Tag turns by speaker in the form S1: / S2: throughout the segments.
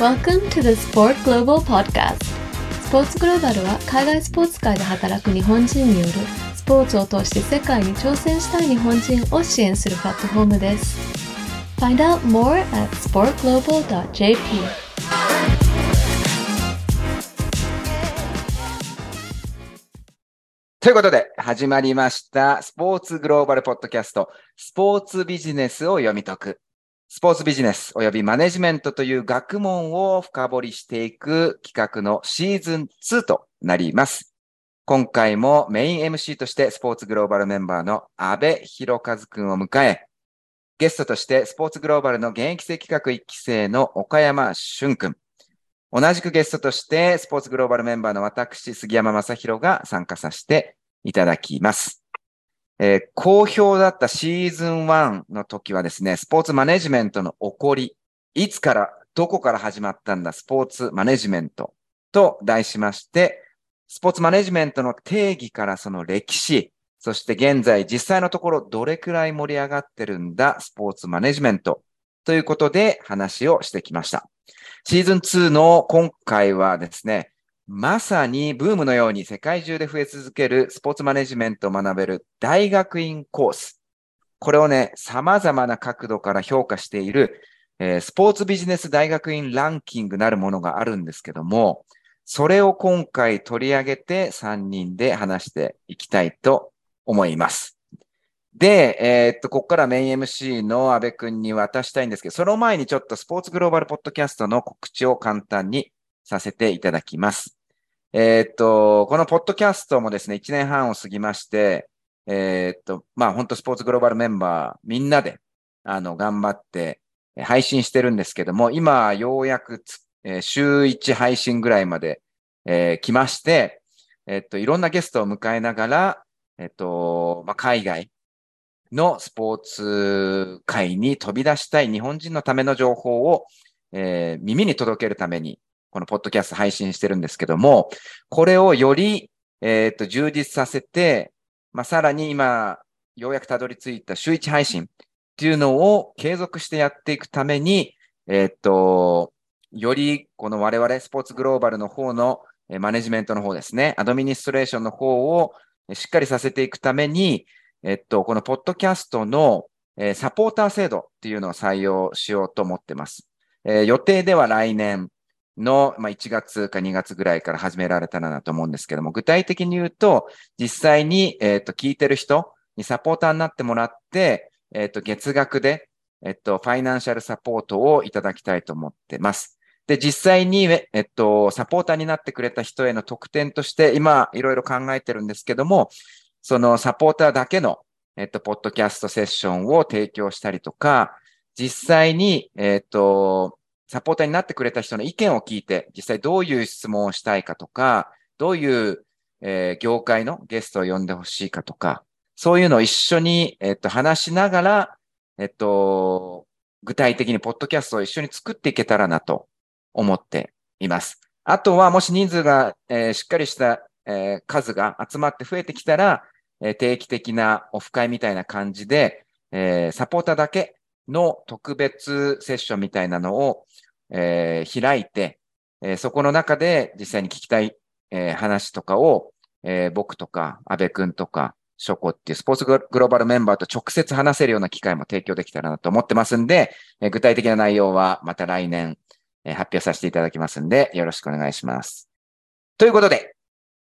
S1: Welcome to the Sport Global Podcast. スポーツグローバルは海外スポーツ界で働く日本人によるスポーツを通して世界に挑戦したい日本人を支援するプラットフォームです。Find out more at sportglobal.jp.
S2: ということで、始まりました、スポーツグローバルポッドキャスト、スポーツビジネスを読み解く。スポーツビジネス及びマネジメントという学問を深掘りしていく企画のシーズン2となります。今回もメイン MC としてスポーツグローバルメンバーの安部博和くんを迎え、ゲストとしてスポーツグローバルの現役生企画1期生の岡山俊くん。同じくゲストとして、スポーツグローバルメンバーの私、杉山正宏が参加させていただきます。えー好評だったシーズン1の時はですね、スポーツマネジメントの起こり、いつから、どこから始まったんだ、スポーツマネジメントと題しまして、スポーツマネジメントの定義からその歴史、そして現在実際のところどれくらい盛り上がってるんだ、スポーツマネジメントということで話をしてきました。シーズン2の今回はですね、まさにブームのように世界中で増え続けるスポーツマネジメントを学べる大学院コース。これをね、様々な角度から評価している、えースポーツビジネス大学院ランキングなるものがあるんですけども、それを今回取り上げて3人で話していきたいと思います。で、えーっと、ここからメイン MC の安部君に渡したいんですけど、その前にちょっとスポーツグローバルポッドキャストの告知を簡単にさせていただきます。えーっと、このポッドキャストもですね、1年半を過ぎまして、えーっと、まあ本当スポーツグローバルメンバーみんなで、あの、頑張って配信してるんですけども、今ようやく、え週1配信ぐらいまで、えー来まして、えっと、いろんなゲストを迎えながら、えっと、まあ海外のスポーツ界に飛び出したい日本人のための情報を、えー耳に届けるために、このポッドキャスト配信してるんですけども、これをより、えーと、充実させて、まあ、さらに今、ようやくたどり着いた週一配信っていうのを継続してやっていくために、えーと、よりこの我々スポーツグローバルの方のマネジメントの方ですね、アドミニストレーションの方をしっかりさせていくために、えっと、このポッドキャストの、サポーター制度っていうのを採用しようと思ってます。えー予定では来年の、まあ、1月か2月ぐらいから始められたらなと思うんですけども、具体的に言うと、実際に、えっと、聞いてる人にサポーターになってもらって、えっと、月額で、えっと、ファイナンシャルサポートをいただきたいと思ってます。で、実際に、えっと、サポーターになってくれた人への特典として、今、いろいろ考えてるんですけども、そのサポーターだけの、えっと、ポッドキャストセッションを提供したりとか、実際に、えっと、サポーターになってくれた人の意見を聞いて、実際どういう質問をしたいかとか、どういう、えー業界のゲストを呼んでほしいかとか、そういうのを一緒に、えっと、話しながら、えっと、具体的にポッドキャストを一緒に作っていけたらなと思っています。あとは、もし人数が、えーしっかりした、えー数が集まって増えてきたら、えー定期的なオフ会みたいな感じで、えサポーターだけの特別セッションみたいなのを、えー開いて、えーそこの中で実際に聞きたい、えー話とかを、えー僕とか、安部くんとか、ショコっていうスポーツグローバルメンバーと直接話せるような機会も提供できたらなと思ってますんで、えー具体的な内容はまた来年、えー発表させていただきますんで、よろしくお願いします。ということで、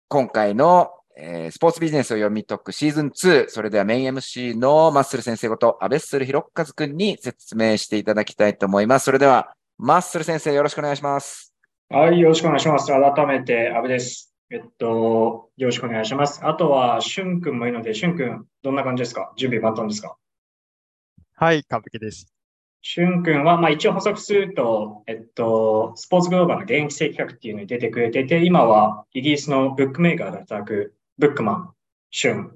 S2: 今回の、えースポーツビジネスを読み解くシーズン2、それではメイン MC のマッスル先生こと、安倍ッスルひろかずくんに説明していただきたいと思います。それでは、マッスル先生よろしくお願いします。
S3: はい、よろしくお願いします。改めて、阿部です。えっと、よろしくお願いします。あとは、しゅんくんもいるので、しゅんくん、どんな感じですか？準備万端ですか？
S4: はい、完璧です。
S3: しゅんくんは、まあ一応補足すると、えっと、スポーツグローバルの現役生企画っていうのに出てくれてて、今はイギリスのブックメーカーで働くブックマン、シュンっ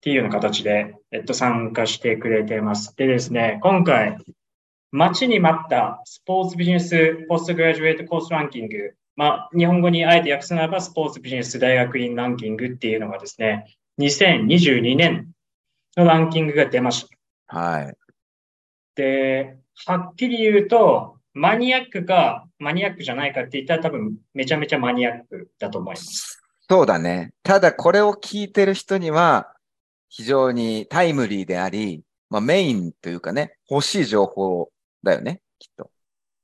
S3: ていうような形で、えっと、参加してくれてます。でですね、今回、待ちに待ったスポーツビジネスポストグラジュエートコースランキング、まあ、日本語にあえて訳すならばスポーツビジネス大学院ランキングっていうのがですね、2022年のランキングが出ました。
S2: はい。
S3: で、はっきり言うと、マニアックか、マニアックじゃないかって言ったら多分めちゃめちゃマニアックだと思います。
S2: そうだね。ただこれを聞いてる人には非常にタイムリーであり、まあメインというかね、欲しい情報だよね、きっと。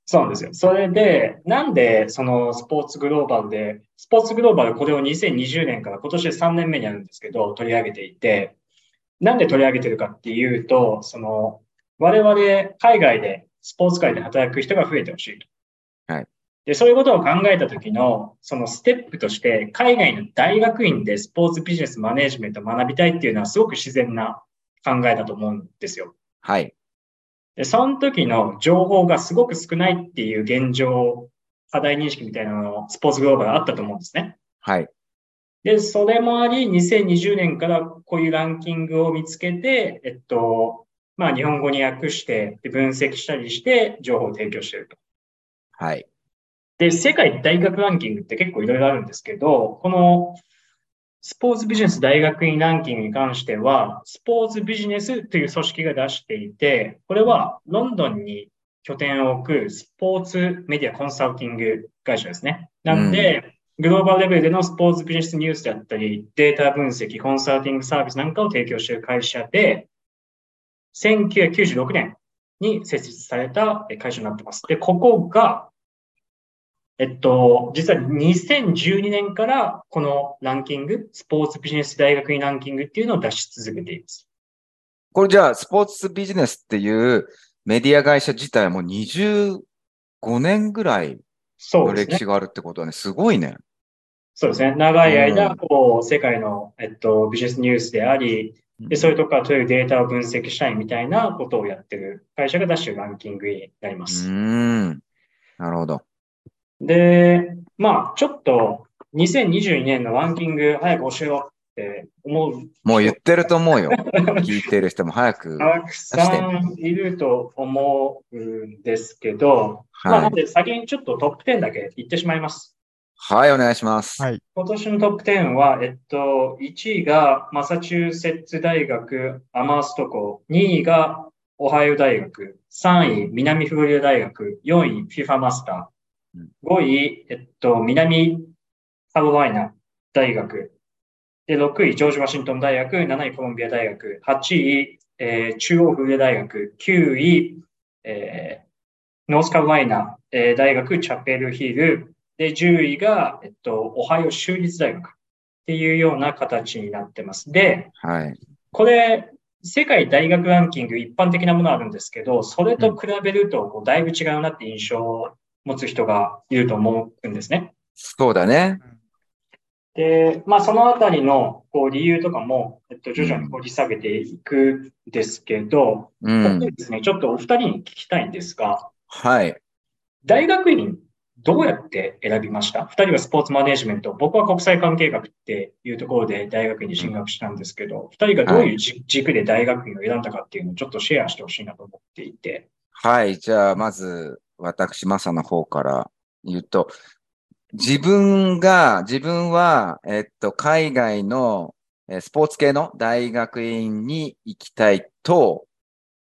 S3: そうなんですよ。それで、なんでそのスポーツグローバルで、スポーツグローバルこれを2020年から今年3年目にあるんですけど、取り上げていて、なんで取り上げてるかっていうと、その、我々海外でスポーツ界で働く人が増えてほしいと。
S2: はい。
S3: で、そういうことを考えた時の、そのステップとして、海外の大学院でスポーツビジネスマネジメントを学びたいっていうのはすごく自然な考えだと思うんですよ。
S2: はい。
S3: で、その時の情報がすごく少ないっていう現状、課題認識みたいなのをスポーツグローバルあったと思うんですね。
S2: はい。
S3: で、それもあり、2020年からこういうランキングを見つけて、えっと、まあ日本語に訳して、で分析したりして情報を提供していると。
S2: はい。
S3: で、世界大学ランキングって結構いろいろあるんですけど、このスポーツビジネス大学院ランキングに関しては、スポーツビジネスという組織が出していて、これはロンドンに拠点を置くスポーツメディアコンサルティング会社ですね。なんで、グローバルレベルでのスポーツビジネスニュースであったり、データ分析、コンサルティングサービスなんかを提供している会社で、1996年に設立された会社になってます。で、ここが、えっと、実は2012年からこのランキング、スポーツビジネス大学院ランキングっていうのを出し続けています。
S2: これじゃあ、スポーツビジネスっていうメディア会社自体はもう25年ぐらいの。歴史があるってことはね、すごいね。
S3: そうですね。長い間、
S2: うん
S3: こう、世界の、えっと、ビジネスニュースであり、で、そういうとこから取れるデータを分析したいみたいなことをやってる会社が出してるランキングになりま
S2: う
S3: す。
S2: ーん。なるほど。
S3: で、まあ、ちょっと、2022年のランキング早く教えろって思う
S2: もう言ってると思うよ。聞いてる人も早く。
S3: たくさんいると思うんですけど、まあ、
S2: は。
S3: ないんで先にちょっとトップ10だけ言ってしまいます。
S2: はい、お願いします。
S4: はい
S3: 今年のトップ10は、えっと、1位がマサチューセッツ大学アマースト校、2位がオハイオ大学、3位南フロリダ大学、4位 FIFA マスタ
S2: うん
S3: ー、5位、えっと、南カロライナ大学、で、6位ジョージ・ワシントン大学、7位コロンビア大学、8位、えー中央フロリダ大学、9位、えーノースカロライナ、えー大学、チャペルヒル、で、10位が、えっと、オハイオ州立大学。っていうような形になってます。で、
S2: はい。
S3: これ、世界大学ランキング一般的なものあるんですけど、それと比べるとこうだいぶ違うなって印象を持つ人がいると思うんですね。
S2: そうだね。
S3: で、まあそのあたりのこう理由とかも、えっと、徐々に掘り下げていくんですけど、
S2: うん
S3: で。ですね、ちょっとお二人に聞きたいんですが、
S2: はい。
S3: 大学院どうやって選びました？二人はスポーツマネジメント、僕は国際関係学っていうところで大学院に進学したんですけど、二人がどういうじ軸で大学院を選んだかっていうのをちょっとシェアしてほしいなと思っていて。
S2: はい。じゃあ、まず、私、マサの方から言うと、自分が、自分は、えっと、海外の、えースポーツ系の大学院に行きたいと、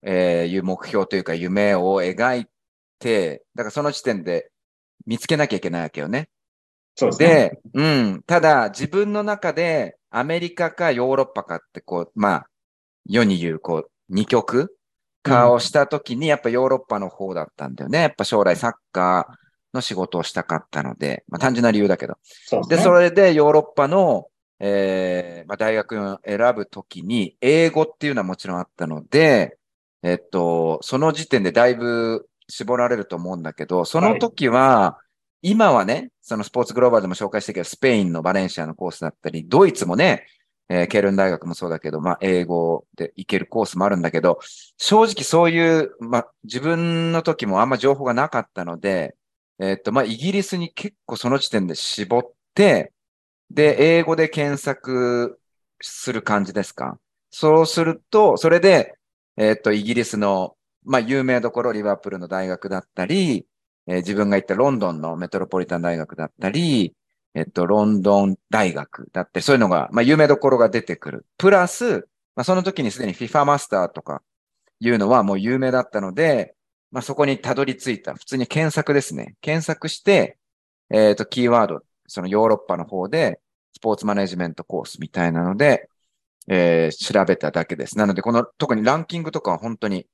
S2: えーいう目標というか夢を描いて、だからその時点で見つけなきゃいけないわけよね。
S3: そうですね。
S2: で、うん。ただ、自分の中で、アメリカかヨーロッパかって、こう、まあ、世に言う、こう、二極化をしたときに、やっぱヨーロッパの方だったんだよね。やっぱ将来サッカーの仕事をしたかったので、まあ単純な理由だけど。で、
S3: ね。
S2: それでヨーロッパの、えーまあ、大学を選ぶときに、英語っていうのはもちろんあったので、えっと、その時点でだいぶ絞られると思うんだけど、その時は、今はね、そのスポーツグローバルでも紹介したけど、スペインのバレンシアのコースだったり、ドイツもね、えーケルン大学もそうだけど、まあ、英語で行けるコースもあるんだけど、正直そういう、まあ、自分の時もあんま情報がなかったので、えっと、まあ、イギリスに結構その時点で絞って、で、英語で検索する感じですか？そうすると、それで、えっと、イギリスの、まあ、有名どころ、リバプルの大学だったり、えー自分が行ったロンドンのメトロポリタン大学だったり、えっと、ロンドン大学だって、そういうのが、まあ、有名どころが出てくる。プラス、まあ、その時にすでに FIFA マスターとかいうのはもう有名だったので、まあ、そこにたどり着いた。普通に検索ですね。検索して、えっ、と、キーワード、そのヨーロッパの方で、スポーツマネジメントコースみたいなので、えー調べただけです。なので、この、特にランキングとかは本当に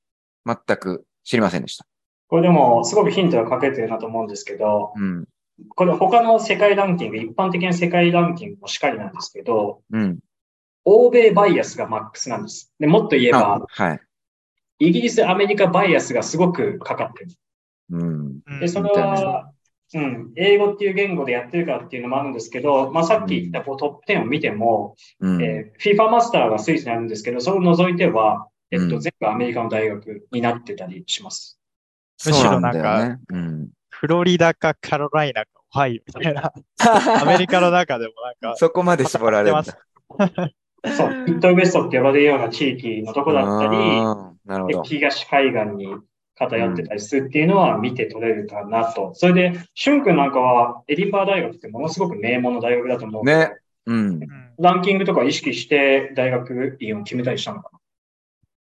S2: 全く知りませんでした。
S3: これでも、すごくヒントがかけてるなと思うんですけど、
S2: うん。
S3: これ他の世界ランキング、一般的な世界ランキングもしっかりなんですけど、
S2: うん。
S3: 欧米バイアスがマックスなんです。でもっと言え
S2: あ
S3: ば、
S2: はい。
S3: イギリス、アメリカバイアスがすごくかかってる。
S2: うん。
S4: うん
S3: で、それは、うん、英語っていう言語でやってるからっていうのもあるんですけど、まあ、さっき言ったこうトップ10を見ても、
S2: うん。
S3: えー FIFA マスターがスイスにあるんですけど、それを除いては、えっと、
S2: うん
S3: 全部アメリカの大学になってたりします。
S2: そうなんだよね。うん。
S4: フロリダかカロライナかオハイオみたいな、アメリカの中でもなんか、
S2: そこまで絞られるんだ。
S3: そう、ミッドウェストって呼ばれるような地域のとこだったり、
S2: あーなるほ
S3: で
S2: ど。
S3: 東海岸に偏ってたりするっていうのは見て取れるかなと。それで、シュン君なんかはエディンバー大学ってものすごく名門の大学だと思う。
S2: ねうん。
S4: うん
S3: ランキングとか意識して大学院を決めたりしたのか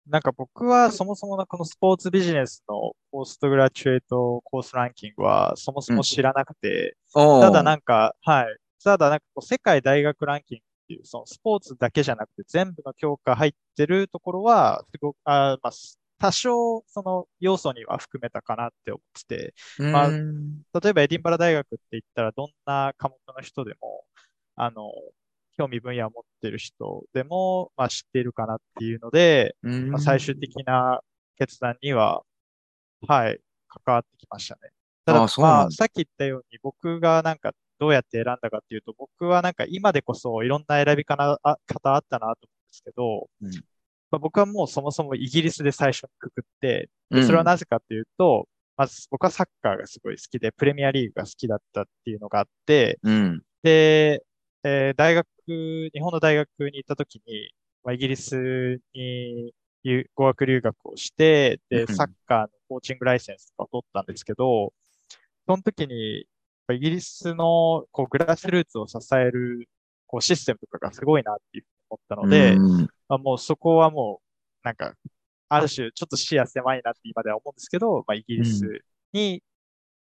S4: なんか僕はそもそものこのスポーツビジネスのポストグラチュエートコースランキングはそもそも知らなくて、
S2: おー
S4: ただなんか、はい。ただなんかこう世界大学ランキングっていう、そのスポーツだけじゃなくて全部の教科入ってるところは、すごく、あまあ、多少その要素には含めたかなって思ってて、まあ
S2: うん
S4: 例えばエディンバラ大学って言ったらどんな科目の人でも、あの、興味分野を持ってる人でも、まあ、知っているかなっていうので、
S2: うん
S4: まあ、最終的な決断には、はい、関わってきましたね。ただ、
S2: あそうなんだ
S4: まあ、さっき言ったように僕がなんかどうやって選んだかっていうと、僕はなんか今でこそいろんな選び方あったなと思うんですけど、
S2: うん
S4: まあ、僕はもうそもそもイギリスで最初にくくって、それはなぜかっていうと、まず僕はサッカーがすごい好きで、プレミアリーグが好きだったっていうのがあって、
S2: うん。
S4: で、えー大学、日本の大学に行った時に、まあ、イギリスに留語学留学をして、で、
S2: うん
S4: サッカーのコーチングライセンスとか取ったんですけど、その時に、イギリスのこうグラスルーツを支えるこうシステムとかがすごいなっていうふうに思ったので、
S2: うん
S4: まあ、もうそこはもう、なんか、ある種ちょっと視野狭いなって今では思うんですけど、まあ、イギリスに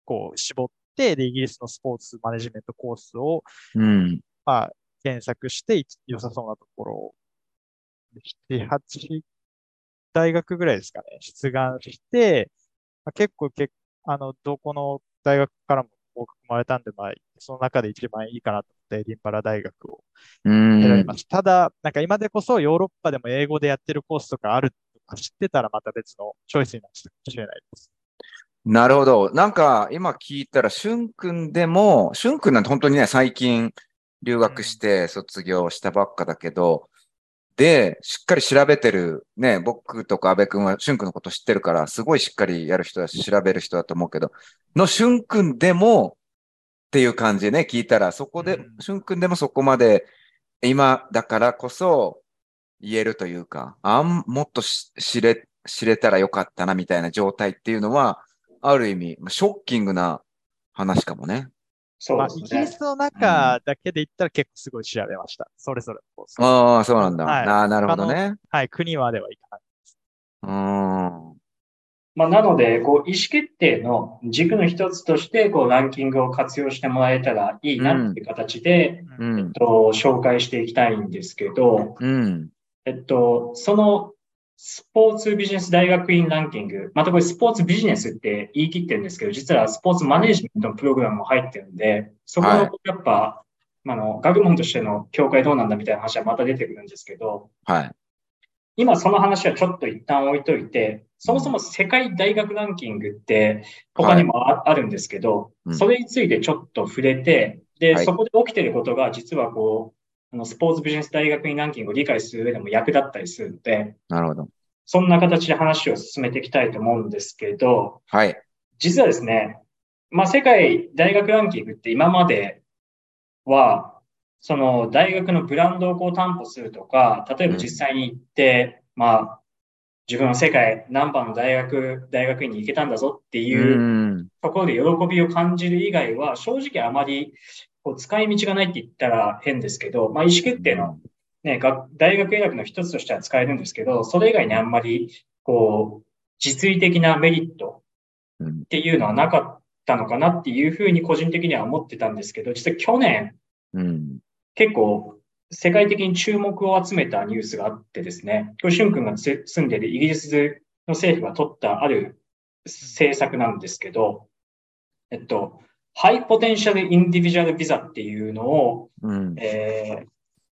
S4: こう絞って、で、イギリスのスポーツマネジメントコースを
S2: うん。
S4: まあ、検索してい良さそうなところを、7、8大学ぐらいですかね、出願して、まあ、結構け、あの、どこの大学からも合格もらえたんで、まあ、その中で一番いいかなと思って、エディンバラ大学を
S2: うん。
S4: 選びました。ただ、なんか今でこそヨーロッパでも英語でやってるコースとかあるとか知ってたらまた別のチョイスになってたかもしれないです。
S2: なるほど。なんか、今聞いたら、しゅんくんでも、しゅんくんなんて本当にね、最近留学して卒業したばっかだけど、で、しっかり調べてる、ね、僕とか安部くんはしゅんくんのこと知ってるから、すごいしっかりやる人だし、調べる人だと思うけど、のしゅんくんでも、っていう感じでね、聞いたら、そこで
S4: うん、
S2: しゅんくんでもそこまで、今だからこそ言えるというか、あん、もっとし知れ、知れたらよかったな、みたいな状態っていうのは、ある意味、まあショッキングな話かもね。
S4: まあ、
S3: そうですね。
S4: イギリスの中だけで言ったら結構すごい調べました。それぞれ。
S2: ああ、そうなんだ。
S4: はい
S2: ああ、なるほどね。
S4: はい、国まではいかない。
S2: うーん。
S3: まあ、なので、こう、意思決定の軸の一つとして、こう、ランキングを活用してもらえたらいいなっていう形で、
S2: う
S4: うん
S2: ん。
S3: と紹介していきたいんですけど、
S2: うん。
S3: えっと、そのスポーツビジネス大学院ランキング、またこれスポーツビジネスって言い切ってるんですけど、実はスポーツマネジメントのプログラムも入ってるんで、そこ
S2: はい。
S3: のやっぱ、あの、学問としての境界どうなんだみたいな話はまた出てくるんですけど、
S2: はい。
S3: 今その話はちょっと一旦置いといて、そもそも世界大学ランキングって他にもあ,、るんですけど
S2: う、ん。
S3: それについてちょっと触れて、で、
S2: はい。
S3: そこで起きてることが実はこう、あのスポーツビジネス大学院ランキングを理解する上でも役立ったりするので、
S2: なるほど。
S3: そんな形で話を進めていきたいと思うんですけど、
S2: はい。
S3: 実はですね、まあ世界大学ランキングって今までは、その大学のブランドをこう担保するとか、例えば実際に行って、まあ、自分は世界何番の大学、大学院に行けたんだぞって
S2: う。
S3: いうんところで喜びを感じる以外は、正直あまりこう使い道がないって言ったら変ですけど、まあ意思決定のね、大学選びの一つとしては使えるんですけど、それ以外にあんまり、こう、実利的なメリットっていうのはなかったのかなっていうふうに個人的には思ってたんですけど、実は去年
S2: うん。
S3: 結構世界的に注目を集めたニュースがあってですね、これ、シュン君が住んでるイギリスの政府が取ったある政策なんですけど、えっと、ハイポテンシャルインディビジュアルビザっていうのを、
S2: うん。
S3: えー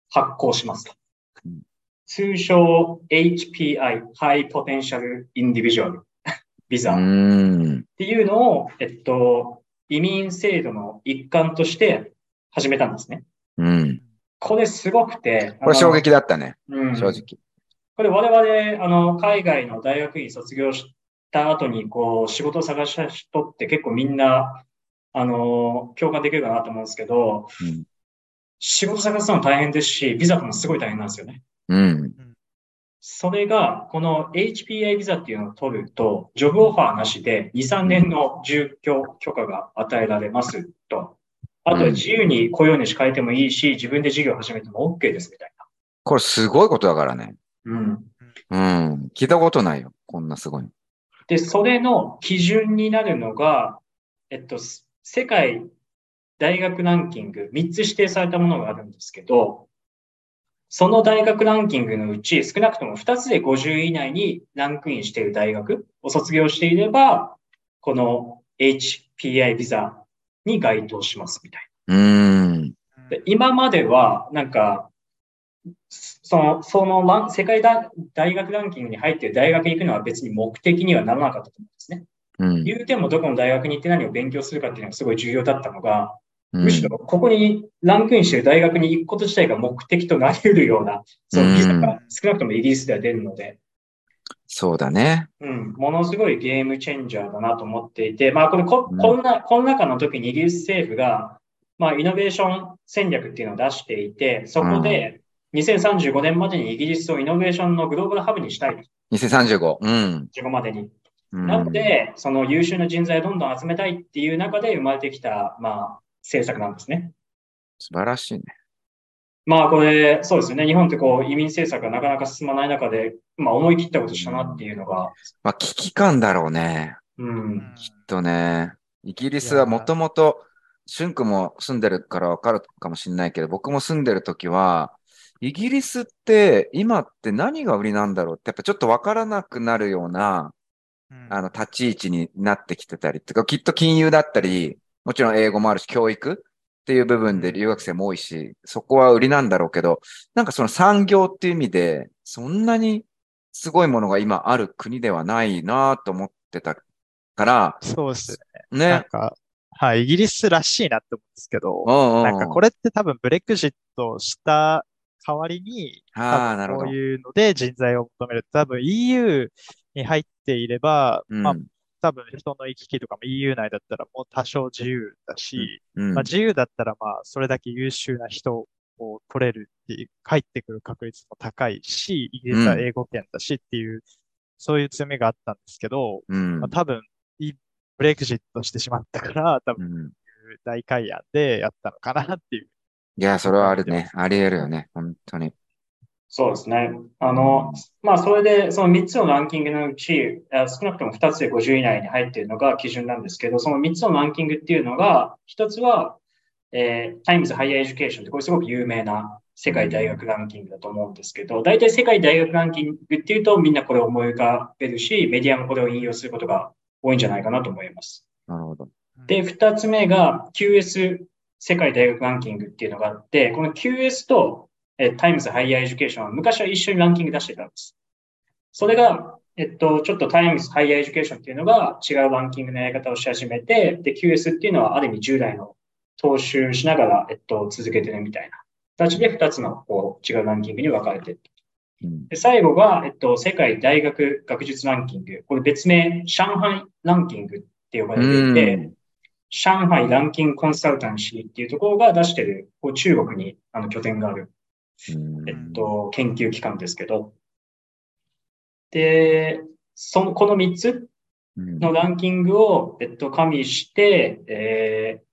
S3: 発行しますと
S2: うん。
S3: 通称 HPI、ハイポテンシャルインディビジュアルビザ
S2: う
S3: っ
S2: ん。
S3: ていうのを、えっと、移民制度の一環として始めたんですね。
S2: うん。
S3: これすごくて、
S2: これ衝撃だったね、
S3: うん
S2: 正直。
S3: これ我々、あの、海外の大学院卒業した後に、こう、仕事を探した人って結構みんな、あの、共感できるかなと思うんですけど、
S2: うん。
S3: 仕事探すの大変ですし、ビザもすごい大変なんですよね。
S2: うん。
S3: それが、この HPI ビザっていうのを取ると、ジョブオファーなしで2、3年の住居許可が与えられますと。あとは自由に雇用主変えてもいいし、自分で事業を始めても OK ですみたい
S2: これすごいことだからね。
S3: な。うん。
S2: うん。聞いたことないよ。こんなすごいの。
S3: で、それの基準になるのが、えっと、す世界大学ランキング、3つ指定されたものがあるんですけど、その大学ランキングのうち少なくとも2つで50位以内にランクインしている大学を卒業していれば、この HPI ビザに該当しますみたい
S2: うん。
S3: な。で今までは、なんか、その、その世界大大学ランキングに入っている大学に行くのは別に目的にはならなかったと思うんですね。
S2: うん。
S3: 言うてもどこの大学に行って何を勉強するかっていうのがすごい重要だったのが、
S2: うん
S3: むしろここにランクインしている大学に行くこと自体が目的となり得るような、そのビザが少なくともイギリスでは出るので、
S2: そうだね。
S3: うん、ものすごいゲームチェンジャーだなと思っていて、まあこれこ、
S2: うん
S3: こんな、この中の時にイギリス政府が、まあイノベーション戦略っていうのを出していて、そこで2035年までにイギリスをイノベーションのグローバルハブにしたい。
S2: 2035。うん。
S3: 15までに。
S2: うん
S3: なので、その優秀な人材をどんどん集めたいっていう中で生まれてきた、まあ、政策なんですね。
S2: 素晴らしいね。
S3: まあ、これ、そうですよね。日本ってこう、移民政策がなかなか進まない中で、まあ、思い切ったことしたなっていうのが、
S2: まあ、危機感だろうね。
S3: うん、
S2: きっとね。イギリスはもともと、シュンクも住んでるからわかるかもしれないけど、僕も住んでるときは、イギリスって今って何が売りなんだろうって、やっぱちょっとわからなくなるような、あの、立ち位置になってきてたりっていうか、きっと金融だったり、もちろん英語もあるし、教育っていう部分で留学生も多いし、そこは売りなんだろうけど、なんかその産業っていう意味で、そんなにすごいものが今ある国ではないなと思ってたから、
S4: そうですね。なん
S2: ね。
S4: か、はい、イギリスらしいなって思うんですけど、
S2: うんうん
S4: なんかこれって多分ブレクジットした代わりに、
S2: ああ、なるほど
S4: 多分こう。いうので人材を求める。多分 EU に入っていれば、
S2: うん
S4: まあ多分人の行き来とかも EU 内だったらもう多少自由だし、
S2: うん
S4: まあ自由だったらまあそれだけ優秀な人を取れるっていう、帰ってくる確率も高いし、イギリスは英語圏だしっていう、そういう強みがあったんですけど、
S2: うん
S4: まあ、多分、いブレクジットしてしまったから、多分
S2: うん
S4: 大会案でやったのかなっていう。
S2: いや、それはあるね。あり得るよね。本当に。
S3: そうですね。あの、まあ、それで、その3つのランキングのうち、あ少なくとも2つで50位以内に入っているのが基準なんですけど、その3つのランキングっていうのが、1つは、えー、Times Higher Education ってこれすごく有名な世界大学ランキングだと思うんですけど、大体世界大学ランキングっていうとみんなこれを思い浮かべるし、メディアもこれを引用することが多いんじゃないかなと思います。
S2: なるほど。
S3: で、二つ目が QS 世界大学ランキングっていうのがあって、この QS とえー Times Higher Education は昔は一緒にランキング出してたんです。それが、えっと、ちょっと Times Higher Education っていうのが違うランキングのやり方をし始めて、で、QS っていうのはある意味従来の踏襲しながら、えっと、続けてるみたいな形で二つのこう違うランキングに分かれてる。
S2: うん
S3: で最後が、えっと、世界大学学術ランキング。これ別名、上海ランキングって呼ばれていて、
S2: うん
S3: 上海ランキングコンサルタンシーっていうところが出してる、こう中国にあの拠点がある、
S2: うん
S3: えっと、研究機関ですけど、で、その、この3つ
S2: うん
S3: のランキングを、えっと、加味して、えー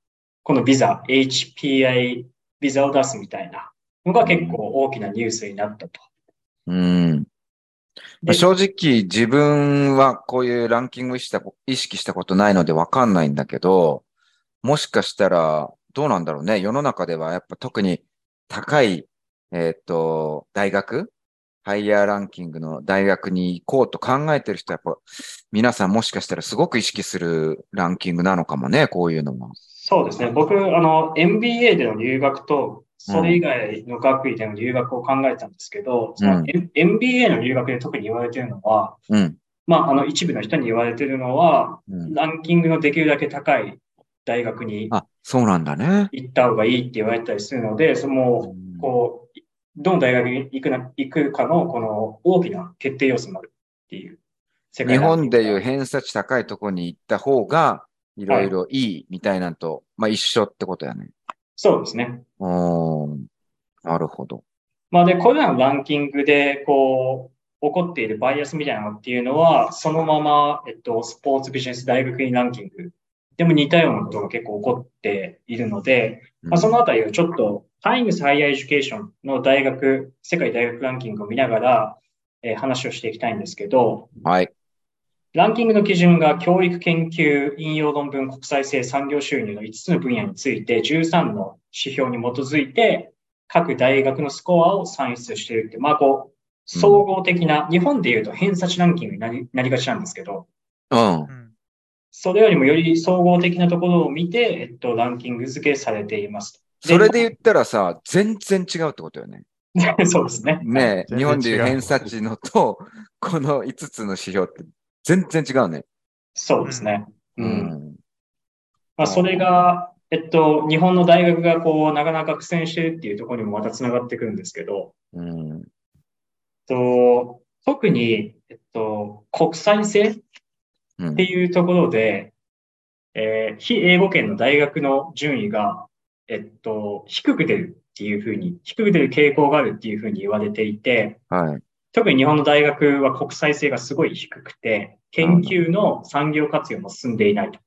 S3: このビザ、HPI ビザを出すみたいなのが結構大きなニュースになったと。
S2: うん。まあ正直自分はこういうランキングしたこ意識したことないのでわかんないんだけど、もしかしたらどうなんだろうね。世の中ではやっぱ特に高い、えっ、と、大学？ハイヤーランキングの大学に行こうと考えてる人はやっぱ皆さんもしかしたらすごく意識するランキングなのかもね、こういうのは。
S3: そうですね。僕、あの、MBA での留学と、それ以外の学位での留学を考えたんですけど、
S2: うん
S3: MBA の留学で特に言われているのは、
S2: うん。
S3: まあ、あの、一部の人に言われているのは、
S2: うん、
S3: ランキングのできるだけ高い大学に
S2: あ、そうなんだね。
S3: 行った方がいいって言われたりするので、その、こう、どの大学に行くな、行くかの、この大きな決定要素になるっていう。世
S2: 日本でいう
S3: う。
S2: 偏差値高いところに行った方が、いろいろいいみたいなのと、まあ一緒ってことやね。
S3: そうですね。
S2: おーなるほど。
S3: まあで、これらのランキングで、こう、起こっているバイアスみたいなのっていうのは、そのまま、えっと、スポーツビジネス大学院ランキングでも似たようなことが結構起こっているので、まあ、そのあたりをちょっと、 Times Higher Education の大学、世界大学ランキングを見ながら、えー話をしていきたいんですけど、
S2: はい。
S3: ランキングの基準が教育研究、引用論文、国際性、産業収入の5つの分野について13の指標に基づいて各大学のスコアを算出しているって、まあこう、総合的な、日本で言うと偏差値ランキングになりなりがちなんですけど、
S2: うん
S4: う。ん。
S3: それよりもより総合的なところを見て、えっと、ランキング付けされています。
S2: それで言ったらさ、全然違うってことよね。
S3: そうですね。
S2: ね日本でいう偏差値のと、この5つの指標って全然違うね。
S3: そうですね。うん。
S2: うん。
S3: まあ、それが、えっと、日本の大学がこう、なかなか苦戦してるっていうところにもまた繋がってくるんですけど、
S2: うん。
S3: と特に、えっと、国際性っ
S2: うん
S3: ていうところで、えー非英語圏の大学の順位が、えっと、低く出るっていうふうに、低く出る傾向があるっていうふうに言われていて、
S2: はい。
S3: 特に日本の大学は国際性がすごい低くて、研究の産業活用も進んでいないと。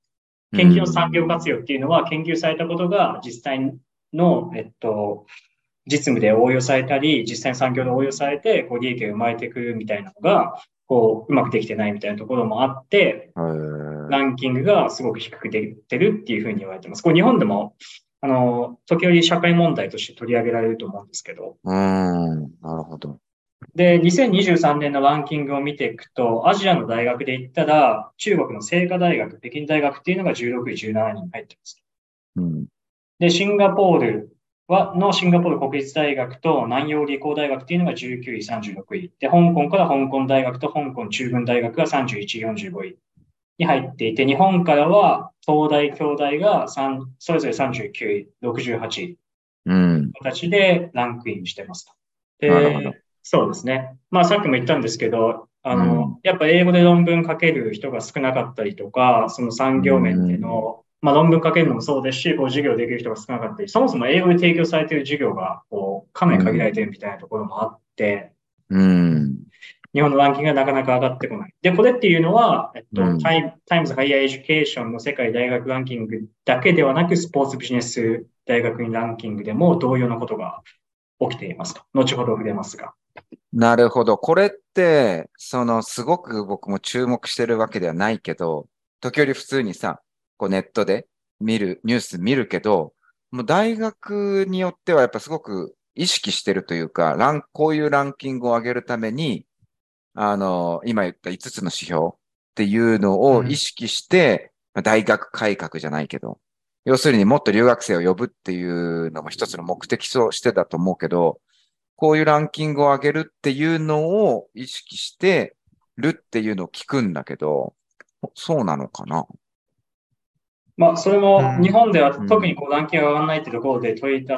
S3: 研究の産業活用っていうのは、研究されたことが実際の、えっと、実務で応用されたり、実際の産業で応用されて、こう、利益が生まれてくるみたいなのが、こう、うまくできてないみたいなところもあって、
S2: はい。
S3: ランキングがすごく低く出てるっていうふうに言われてます。これ日本でも、あの、時折社会問題として取り上げられると思うんですけど、
S2: うん。なるほど。
S3: で、2023年のランキングを見ていくと、アジアの大学で言ったら、中国の清華大学、北京大学っていうのが16位、17位に入ってます。
S2: うん。
S3: で、シンガポールは、のシンガポール国立大学と南洋理工大学っていうのが19位、36位。で、香港から香港大学と香港中文大学が31位、45位に入っていて、日本からは東大、京大が3それぞれ39位、68位。
S2: うん。
S3: 形でランクインしてますと。
S2: なるほど
S3: で、そうですね。まあさっきも言ったんですけど、あの、
S2: うん
S3: やっぱ英語で論文書ける人が少なかったりとか、その産業面での、まあ論文書けるのもそうですし、こう授業できる人が少なかったり、そもそも英語で提供されている授業が、こう、かなり限られているみたいなところもあって、
S2: うん。
S3: 日本のランキングがなかなか上がってこない。で、これっていうのは、えっと、
S2: うん
S3: Time Times Higher Education の世界大学ランキングだけではなく、スポーツビジネス大学院ランキングでも同様なことが起きていますと。後ほど触れますが。
S2: なるほど。これって、その、すごく僕も注目してるわけではないけど、時折普通にさ、こうネットで見る、ニュース見るけど、もう大学によってはやっぱすごく意識してるというか、ラン、こういうランキングを上げるために、あの、今言った5つの指標っていうのを意識して、まあ大学改革じゃないけど、要するにもっと留学生を呼ぶっていうのも一つの目的としてだと思うけど、こういうランキングを上げるっていうのを意識してるっていうのを聞くんだけど、そうなのかな？
S3: まあ、それも
S4: うん
S3: 日本では
S2: うん
S3: 特にこうランキングが上がらないってところで取り出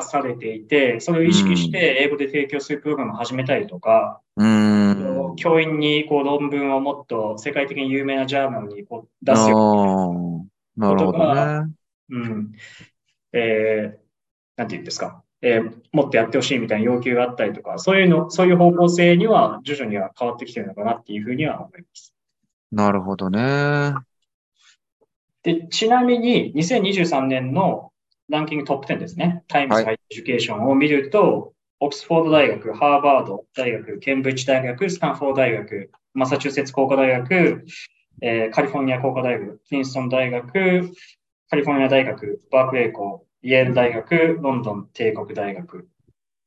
S3: されていて、それを意識して英語で提供するプログラムを始めたりとか、
S2: うーん。
S3: 教員にこう論文をもっと世界的に有名なジャーナルにこう出すよう
S2: なるほどね。
S3: うん。えー、なんて言うんですか。えーもっとやってほしいみたいな要求があったりとか、そういうの、そういう方向性には徐々には変わってきてるのかなっていうふうには思います。
S2: なるほどね。
S3: で、ちなみに2023年のランキングトップ10ですね。 Times Higher Education を見ると、オックスフォード大学、ハーバード大学、ケンブリッジ大学、スタンフォード大学、マサチューセッツ工科大学、えーカリフォルニア工科大学、キンストン大学、カリフォルニア大学、バークレー校、イェール大学、ロンドン帝国大学。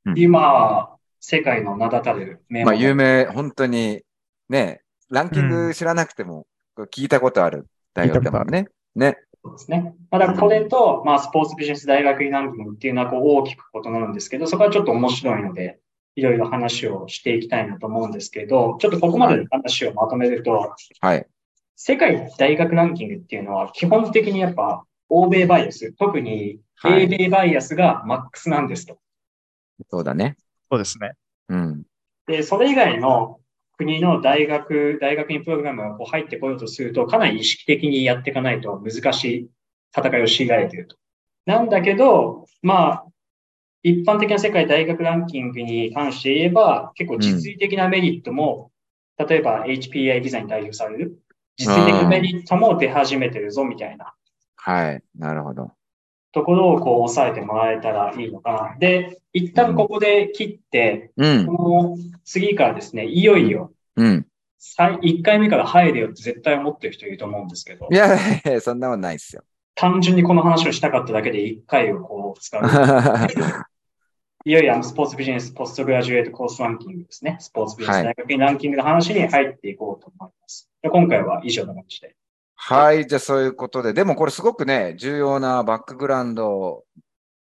S2: うん
S3: 今、世界の名だたる名
S2: まあ、
S3: 門
S2: 有名、本当に、ね、ランキング知らなくても、聞いたことある大学だもんね。ね。
S3: そうですね。まあ、だからこれと、まあ、スポーツビジネス大学ランキングっていうのはこう大きく異なるんですけど、そこはちょっと面白いので、いろいろ話をしていきたいなと思うんですけど、ちょっとここまでの話をまとめると、
S2: はい。
S3: 世界大学ランキングっていうのは基本的にやっぱ欧米バイアス、特に
S2: はい
S3: 英米バイアスがマックスなんですと。
S2: そうだね。
S4: そうですね。
S2: うん。
S3: で、それ以外の国の大学、大学院プログラムがこう入ってこようとすると、かなり意識的にやっていか強いと難しい戦いを強いられていると。なんだけど、まあ、一般的な世界大学ランキングに関して言えば、結構実利的なメリットも、例えば HPI デザインに代表される、実利的なメリットも出始めてるぞみたいな
S2: はい。なるほど。
S3: ところをこう抑えてもらえたらいいのかな。で、一旦ここで切って、
S2: うん。
S3: この次からですね、いよいよ
S2: うん。
S3: 最1回目から入れよって絶対思ってる人いると思うんですけど
S2: い、やいやいや、そんなことないですよ。
S3: 単純にこの話をしたかっただけで1回をこう使う。いよいよあのスポーツビジネスポストグラジュエートコースランキングですね。スポーツビジネス大学院ランキングの話に入っていこうと思います。で今回は以上の感じで。
S2: はい。じゃあ、そういうことで。でも、これすごくね、重要なバックグラウンド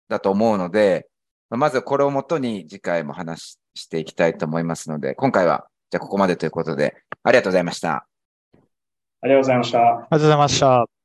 S2: だと思うので、まずこれをもとに次回も話していきたいと思いますので、今回は、じゃあここまでということで、ありがとうございました。
S3: ありがとうございました。
S4: ありがとうございました。